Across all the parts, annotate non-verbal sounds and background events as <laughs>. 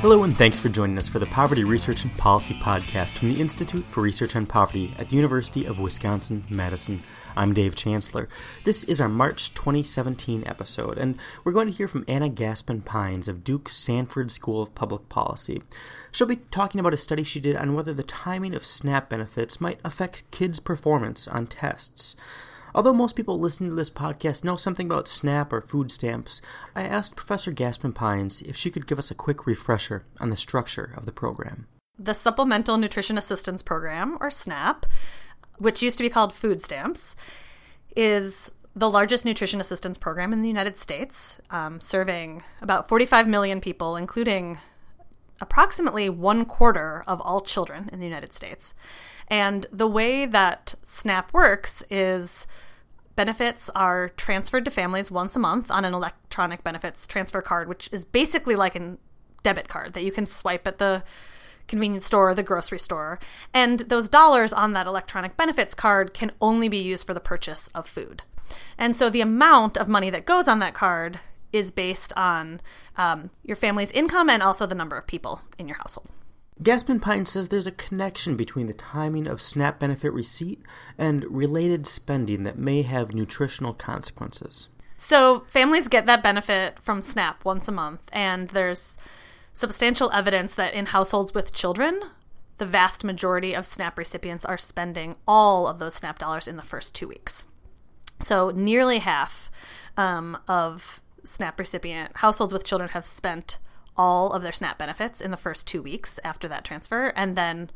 Hello, and thanks for joining us for the Poverty Research and Policy Podcast from the Institute for Research on Poverty at the University of Wisconsin Madison. I'm Dave Chancellor. This is our March 2017 episode, and we're going to hear from Anna Gassman-Pines of Duke Sanford School of Public Policy. She'll be talking about a study she did on whether the timing of SNAP benefits might affect kids' performance on tests. Although most people listening to this podcast know something about SNAP or food stamps, I asked Professor Gassman-Pines if she could give us a quick refresher on the structure of the program. The Supplemental Nutrition Assistance Program, or SNAP, which used to be called food stamps, is the largest nutrition assistance program in the United States, um, serving about 45 million people, including approximately one quarter of all children in the United States. And the way that SNAP works is benefits are transferred to families once a month on an electronic benefits transfer card, which is basically like a debit card that you can swipe at the convenience store or the grocery store. And those dollars on that electronic benefits card can only be used for the purchase of food. And so the amount of money that goes on that card is based on um, your family's income and also the number of people in your household. Gassman-Pine says there's a connection between the timing of SNAP benefit receipt and related spending that may have nutritional consequences. So, families get that benefit from SNAP once a month, and there's substantial evidence that in households with children, the vast majority of SNAP recipients are spending all of those SNAP dollars in the first two weeks. So, nearly half um, of SNAP recipient households with children have spent all of their SNAP benefits in the first two weeks after that transfer. And then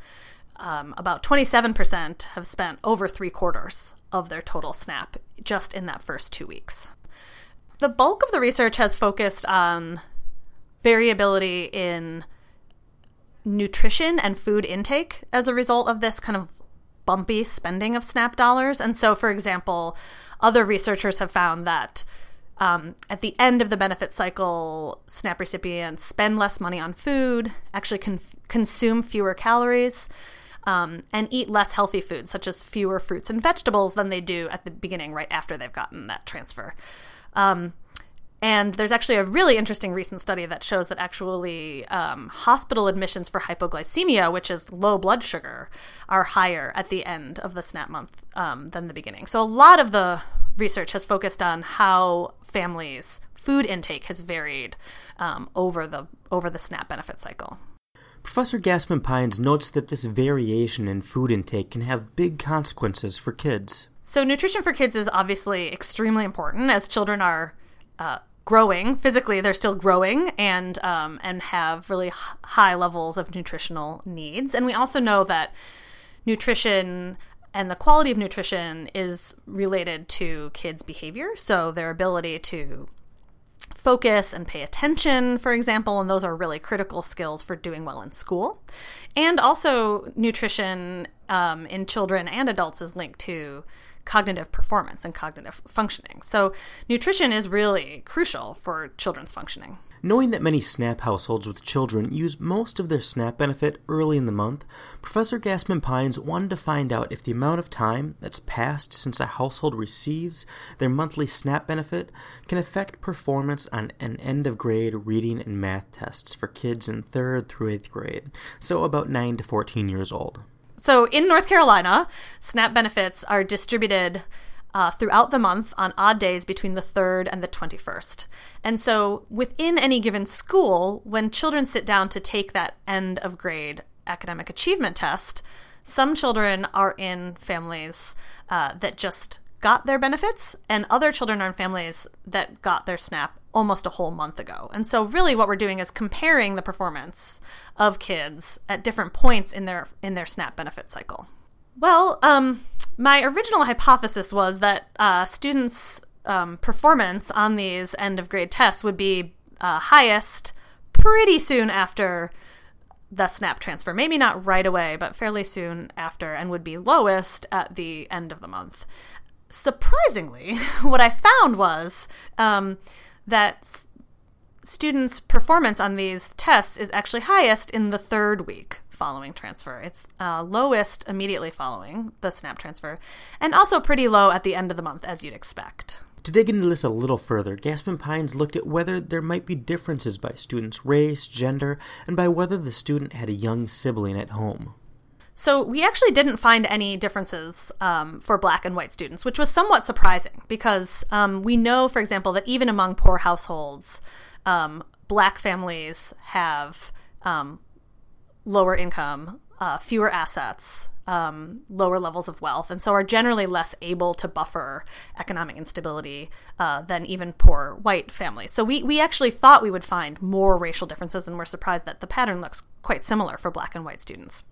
um, about 27% have spent over three quarters of their total SNAP just in that first two weeks. The bulk of the research has focused on variability in nutrition and food intake as a result of this kind of bumpy spending of SNAP dollars. And so, for example, other researchers have found that um, at the end of the benefit cycle, SNAP recipients spend less money on food, actually con- consume fewer calories, um, and eat less healthy foods, such as fewer fruits and vegetables, than they do at the beginning, right after they've gotten that transfer. Um, and there's actually a really interesting recent study that shows that actually um, hospital admissions for hypoglycemia, which is low blood sugar, are higher at the end of the SNAP month um, than the beginning. So a lot of the research has focused on how families' food intake has varied um, over the over the SNAP benefit cycle. Professor Gassman-Pines notes that this variation in food intake can have big consequences for kids. So, nutrition for kids is obviously extremely important as children are uh, growing physically. They're still growing and um, and have really h- high levels of nutritional needs. And we also know that nutrition and the quality of nutrition is related to kids' behavior. So, their ability to focus and pay attention, for example, and those are really critical skills for doing well in school. And also, nutrition um, in children and adults is linked to cognitive performance and cognitive functioning. So, nutrition is really crucial for children's functioning. Knowing that many SNAP households with children use most of their SNAP benefit early in the month, Professor Gassman-Pines wanted to find out if the amount of time that's passed since a household receives their monthly SNAP benefit can affect performance on an end of grade reading and math tests for kids in 3rd through 8th grade, so about 9 to 14 years old. So in North Carolina, SNAP benefits are distributed uh, throughout the month on odd days between the 3rd and the 21st. And so within any given school, when children sit down to take that end of grade academic achievement test, some children are in families uh, that just got their benefits, and other children are in families that got their SNAP almost a whole month ago. And so really what we're doing is comparing the performance of kids at different points in their in their SNAP benefit cycle. Well, um, my original hypothesis was that uh, students' um, performance on these end of grade tests would be uh, highest pretty soon after the snap transfer. Maybe not right away, but fairly soon after, and would be lowest at the end of the month. Surprisingly, <laughs> what I found was um, that students' performance on these tests is actually highest in the third week following transfer. It's uh, lowest immediately following the snap transfer, and also pretty low at the end of the month, as you'd expect. To dig into this a little further, Gassman-Pines looked at whether there might be differences by students' race, gender, and by whether the student had a young sibling at home. So we actually didn't find any differences um, for black and white students, which was somewhat surprising because um, we know, for example, that even among poor households, um, black families have um, lower income, uh, fewer assets, um, lower levels of wealth, and so are generally less able to buffer economic instability uh, than even poor white families. So we, we actually thought we would find more racial differences, and we're surprised that the pattern looks quite similar for black and white students.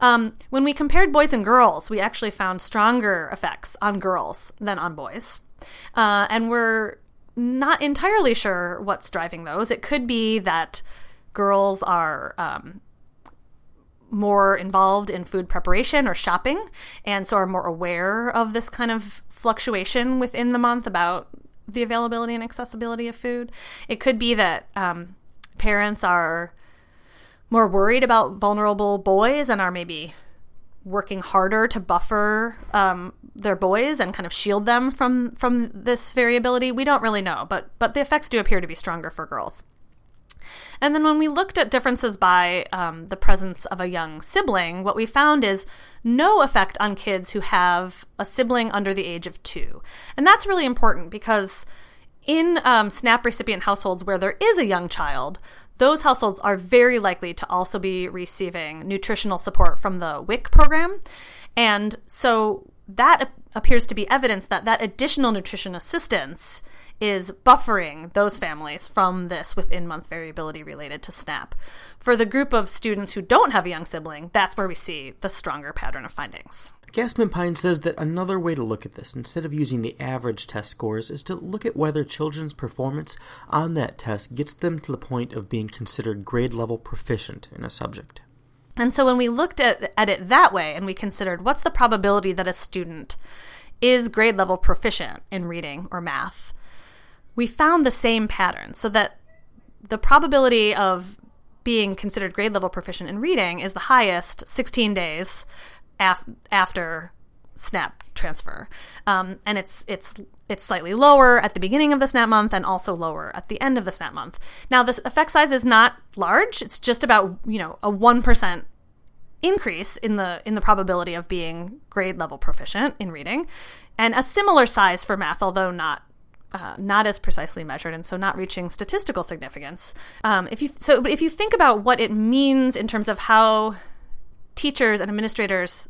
Um, when we compared boys and girls, we actually found stronger effects on girls than on boys. Uh, and we're not entirely sure what's driving those. It could be that girls are um, more involved in food preparation or shopping, and so are more aware of this kind of fluctuation within the month about the availability and accessibility of food. It could be that um, parents are more worried about vulnerable boys and are maybe working harder to buffer um, their boys and kind of shield them from from this variability. We don't really know, but but the effects do appear to be stronger for girls. And then when we looked at differences by um, the presence of a young sibling, what we found is no effect on kids who have a sibling under the age of two. And that's really important because in um, SNAP recipient households where there is a young child, those households are very likely to also be receiving nutritional support from the WIC program. And so that appears to be evidence that that additional nutrition assistance is buffering those families from this within month variability related to SNAP. For the group of students who don't have a young sibling, that's where we see the stronger pattern of findings. Gassman-Pine says that another way to look at this, instead of using the average test scores, is to look at whether children's performance on that test gets them to the point of being considered grade level proficient in a subject. And so when we looked at, at it that way and we considered what's the probability that a student is grade level proficient in reading or math, we found the same pattern. So that the probability of being considered grade level proficient in reading is the highest 16 days af- after snap transfer. Um, and it's it's it's slightly lower at the beginning of the snap month and also lower at the end of the snap month. Now this effect size is not large. It's just about you know a 1% increase in the in the probability of being grade level proficient in reading. And a similar size for math although not uh, not as precisely measured, and so not reaching statistical significance. Um, if you so, if you think about what it means in terms of how teachers and administrators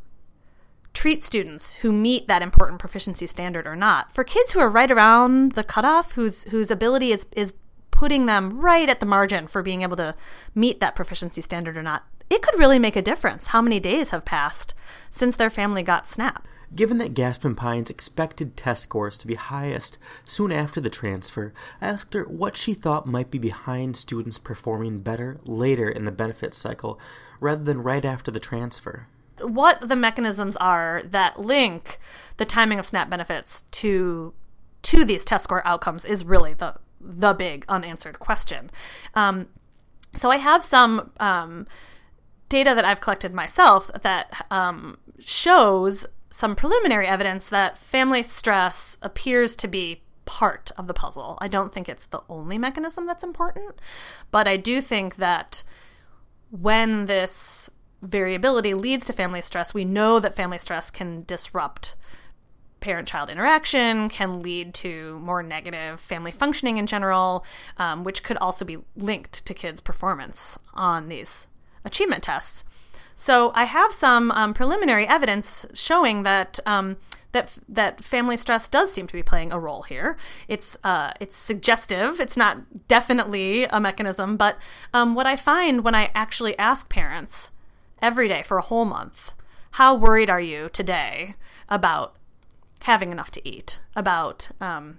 treat students who meet that important proficiency standard or not, for kids who are right around the cutoff, whose whose ability is is putting them right at the margin for being able to meet that proficiency standard or not, it could really make a difference how many days have passed since their family got SNAP. Given that Gassman-Pines expected test scores to be highest soon after the transfer, I asked her what she thought might be behind students performing better later in the benefits cycle rather than right after the transfer. What the mechanisms are that link the timing of SNAP benefits to to these test score outcomes is really the the big unanswered question. Um, so I have some um, data that I've collected myself that um, shows some preliminary evidence that family stress appears to be part of the puzzle. I don't think it's the only mechanism that's important, but I do think that when this variability leads to family stress, we know that family stress can disrupt parent child interaction, can lead to more negative family functioning in general, um, which could also be linked to kids' performance on these achievement tests. So I have some um, preliminary evidence showing that um, that that family stress does seem to be playing a role here. It's uh, it's suggestive. It's not definitely a mechanism, but um, what I find when I actually ask parents every day for a whole month, how worried are you today about having enough to eat? About um,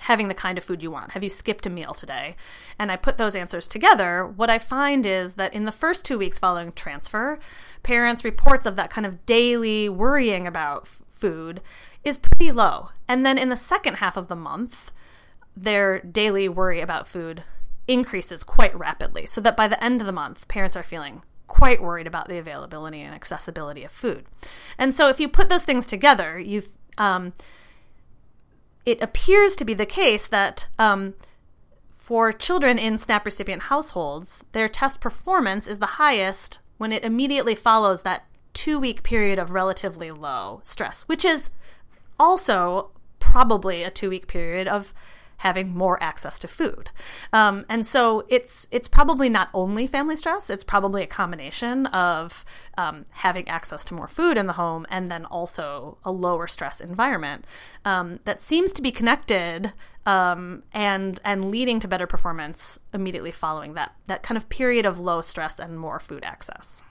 having the kind of food you want? Have you skipped a meal today? And I put those answers together. What I find is that in the first two weeks following transfer, parents' reports of that kind of daily worrying about f- food is pretty low. And then in the second half of the month, their daily worry about food increases quite rapidly. So that by the end of the month, parents are feeling quite worried about the availability and accessibility of food. And so if you put those things together, you um, it appears to be the case that um, for children in SNAP recipient households, their test performance is the highest when it immediately follows that two week period of relatively low stress, which is also probably a two week period of having more access to food. Um, and so it's it's probably not only family stress; it's probably a combination of um, having access to more food in the home and then also a lower stress environment um, that seems to be connected um, and and leading to better performance immediately following that that kind of period of low stress and more food access.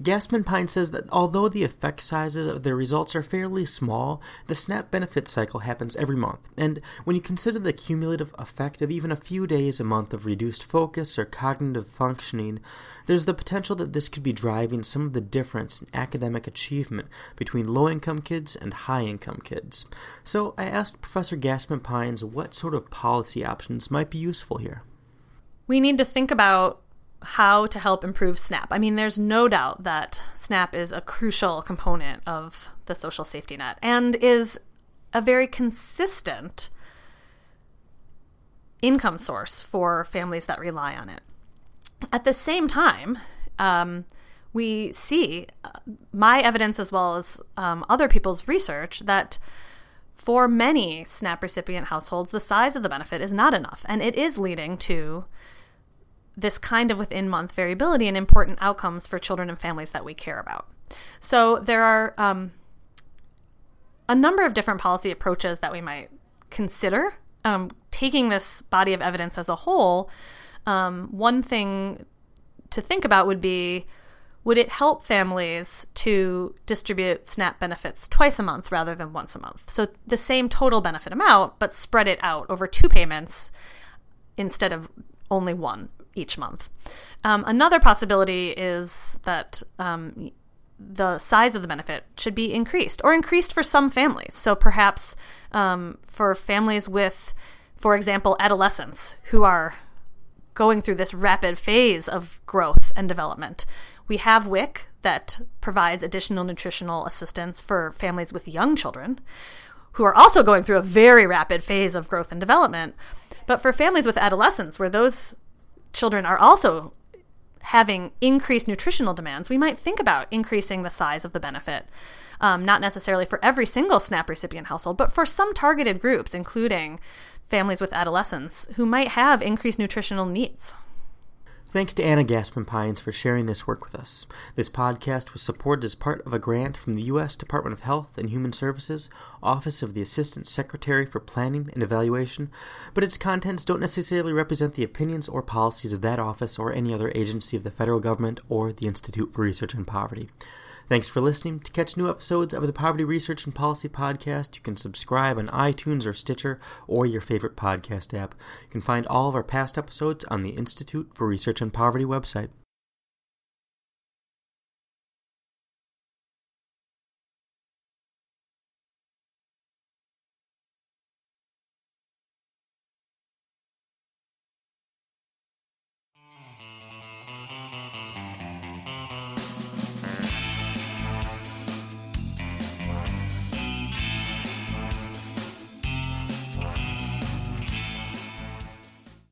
Gassman-Pine says that although the effect sizes of the results are fairly small, the SNAP benefit cycle happens every month, and when you consider the cumulative effect of even a few days a month of reduced focus or cognitive functioning, there's the potential that this could be driving some of the difference in academic achievement between low income kids and high income kids. So I asked Professor Gassman-Pines what sort of policy options might be useful here. We need to think about how to help improve SNAP. I mean, there's no doubt that SNAP is a crucial component of the social safety net and is a very consistent income source for families that rely on it. At the same time, um, we see uh, my evidence as well as um, other people's research that for many SNAP recipient households, the size of the benefit is not enough, and it is leading to this kind of within month variability and important outcomes for children and families that we care about. So there are um, a number of different policy approaches that we might consider. Um, taking this body of evidence as a whole, um, one thing to think about would be would it help families to distribute SNAP benefits twice a month rather than once a month? So the same total benefit amount, but spread it out over two payments instead of only one each month. Um, another possibility is that um, the size of the benefit should be increased or increased for some families. So perhaps um, for families with, for example, adolescents who are going through this rapid phase of growth and development. We have WIC that provides additional nutritional assistance for families with young children who are also going through a very rapid phase of growth and development. But for families with adolescents, where those children are also having increased nutritional demands, we might think about increasing the size of the benefit. Um, not necessarily for every single SNAP recipient household, but for some targeted groups, including families with adolescents who might have increased nutritional needs. Thanks to Anna Gassman-Pines for sharing this work with us. This podcast was supported as part of a grant from the U.S. Department of Health and Human Services, Office of the Assistant Secretary for Planning and Evaluation, but its contents don't necessarily represent the opinions or policies of that office or any other agency of the federal government or the Institute for Research on Poverty. Thanks for listening. To catch new episodes of the Poverty Research and Policy Podcast, you can subscribe on iTunes or Stitcher or your favorite podcast app. You can find all of our past episodes on the Institute for Research on Poverty website.